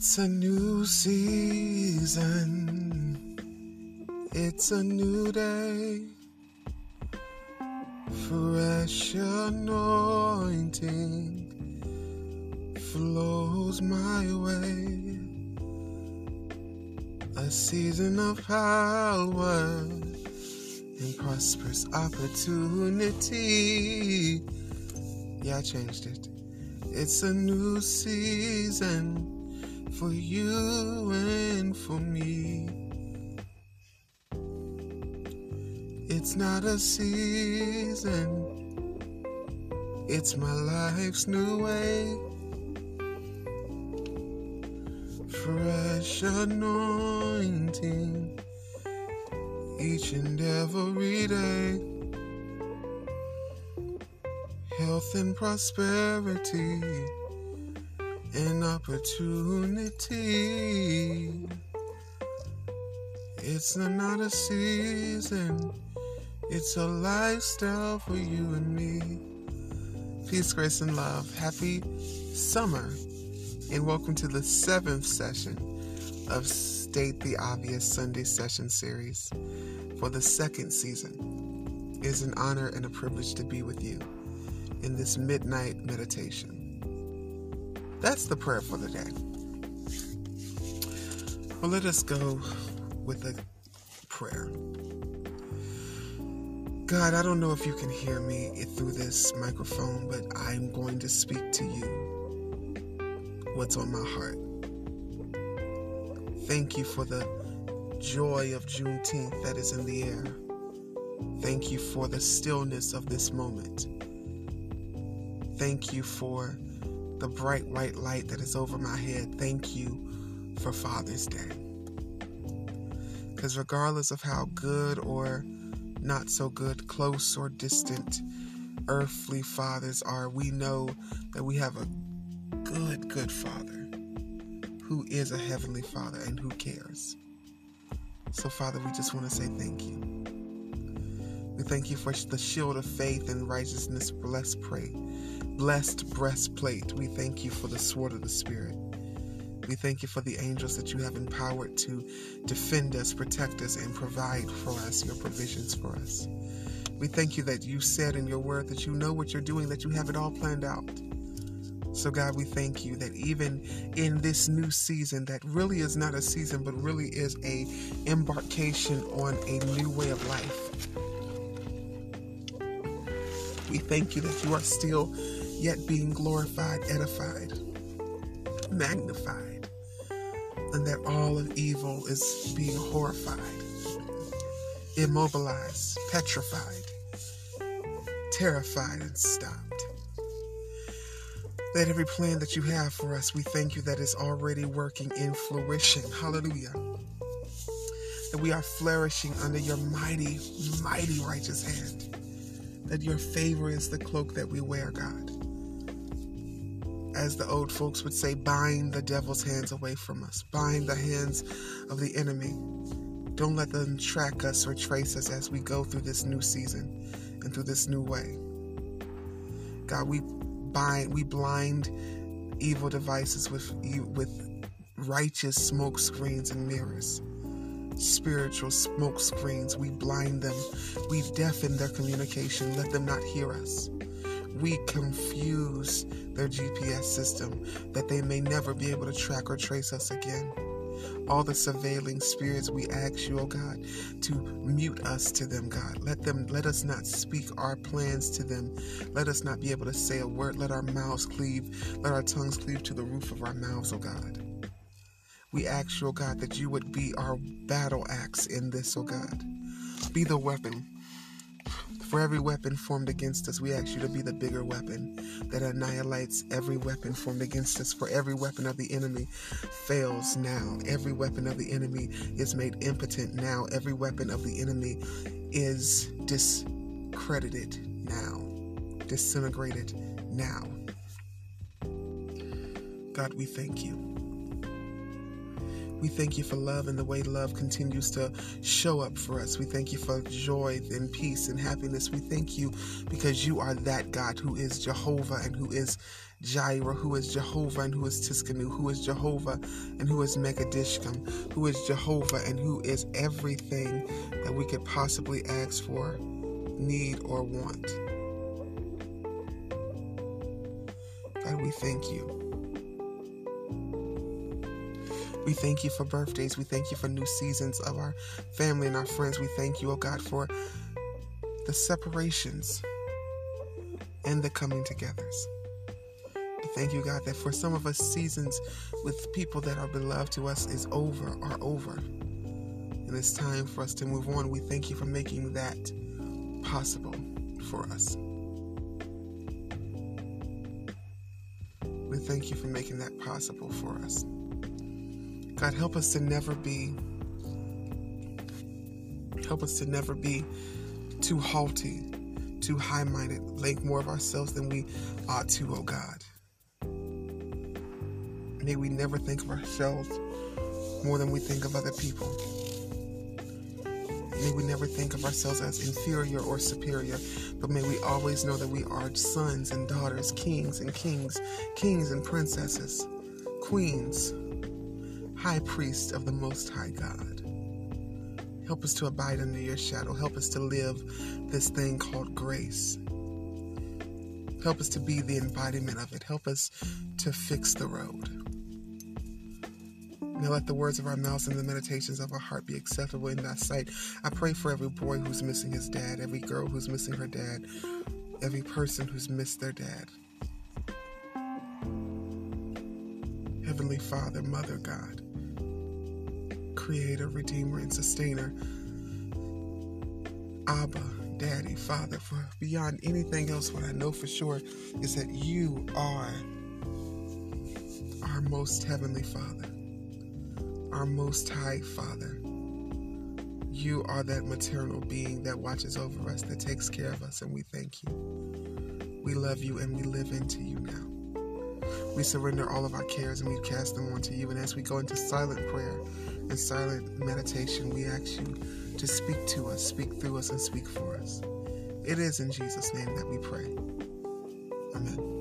It's a new season. It's a new day. Fresh anointing flows my way. A season of power and prosperous opportunity. Yeah, I changed it. It's a new season for you and for me. It's not a season, it's my life's new way. Fresh anointing each and every day. Health and prosperity an opportunity. It's not a season, it's a lifestyle for you and me. Peace, grace, and love. Happy summer, and welcome to the seventh session of State the Obvious Sunday Session Series for the second season. It is an honor and a privilege to be with you in this midnight meditation. That's the prayer for the day. Well, let us go with a prayer. God, I don't know if you can hear me through this microphone, but I'm going to speak to you what's on my heart. Thank you for the joy of Juneteenth that is in the air. Thank you for the stillness of this moment. Thank you for the bright white light that is over my head. Thank you for Father's Day. Because regardless of how good or not so good, close or distant earthly fathers are, we know that we have a good, good Father who is a heavenly Father and who cares. So, Father, we just want to say thank you. We thank you for the shield of faith and righteousness. Bless, pray blessed breastplate. We thank you for the sword of the Spirit. We thank you for the angels that you have empowered to defend us, protect us, and provide for us your provisions for us. We thank you that you said in your word that you know what you're doing, that you have it all planned out. So, God, we thank you that even in this new season, that really is not a season, but really is a embarkation on a new way of life. We thank you that you are still yet being glorified, edified, magnified, and that all of evil is being horrified, immobilized, petrified, terrified, and stopped. That every plan that you have for us, we thank you that is already working in fruition. Hallelujah. That we are flourishing under your mighty, mighty righteous hand. That your favor is the cloak that we wear, God as the old folks would say, bind the devil's hands away from us, bind the hands of the enemy. Don't let them track us or trace us as we go through this new season and through this new way. God, we bind, we blind evil devices with with righteous smoke screens and mirrors. Spiritual smoke screens, we blind them. We deafen their communication. Let them not hear us we confuse their GPS system that they may never be able to track or trace us again. All the surveilling spirits, we ask you, oh God, to mute us to them, God. Let them let us not speak our plans to them. Let us not be able to say a word. Let our mouths cleave, let our tongues cleave to the roof of our mouths, oh God. We ask you, oh God, that you would be our battle axe in this, oh God. Be the weapon for every weapon formed against us, we ask you to be the bigger weapon that annihilates every weapon formed against us. For every weapon of the enemy fails now. Every weapon of the enemy is made impotent now. Every weapon of the enemy is discredited now, disintegrated now. God, we thank you. We thank you for love and the way love continues to show up for us. We thank you for joy and peace and happiness. We thank you because you are that God who is Jehovah and who is Jireh, who is Jehovah and who is Tsidkenu, who is Jehovah and who is Mekoddishkem, who is Jehovah and who is everything that we could possibly ask for, need, or want. God, we thank you. We thank you for birthdays. We thank you for new seasons of our family and our friends. We thank you, oh God, for the separations and the coming togethers. We thank you, God, that for some of us, seasons with people that are beloved to us is over, are over. And it's time for us to move on. We thank you for making that possible for us. We thank you for making that possible for us. God, help us to never be, help us to never be too haughty, too high minded, think more of ourselves than we ought to, oh God. May we never think of ourselves more than we think of other people. May we never think of ourselves as inferior or superior, but may we always know that we are sons and daughters, kings and kings, kings and princesses, queens high priest of the Most High God. Help us to abide under your shadow. Help us to live this thing called grace. Help us to be the embodiment of it. Help us to fix the road. Now let the words of our mouths and the meditations of our heart be acceptable in thy sight. I pray for every boy who's missing his dad, every girl who's missing her dad, every person who's missed their dad. Heavenly Father, Mother God, creator, redeemer, and sustainer. Abba, Daddy, Father, for beyond anything else, what I know for sure is that you are our most heavenly Father, our most high Father. You are that maternal being that watches over us, that takes care of us, and we thank you. We love you and we live into you now. We surrender all of our cares and we cast them onto you. And as we go into silent prayer, and silent meditation, we ask you to speak to us, speak through us, and speak for us. It is in Jesus' name that we pray. Amen.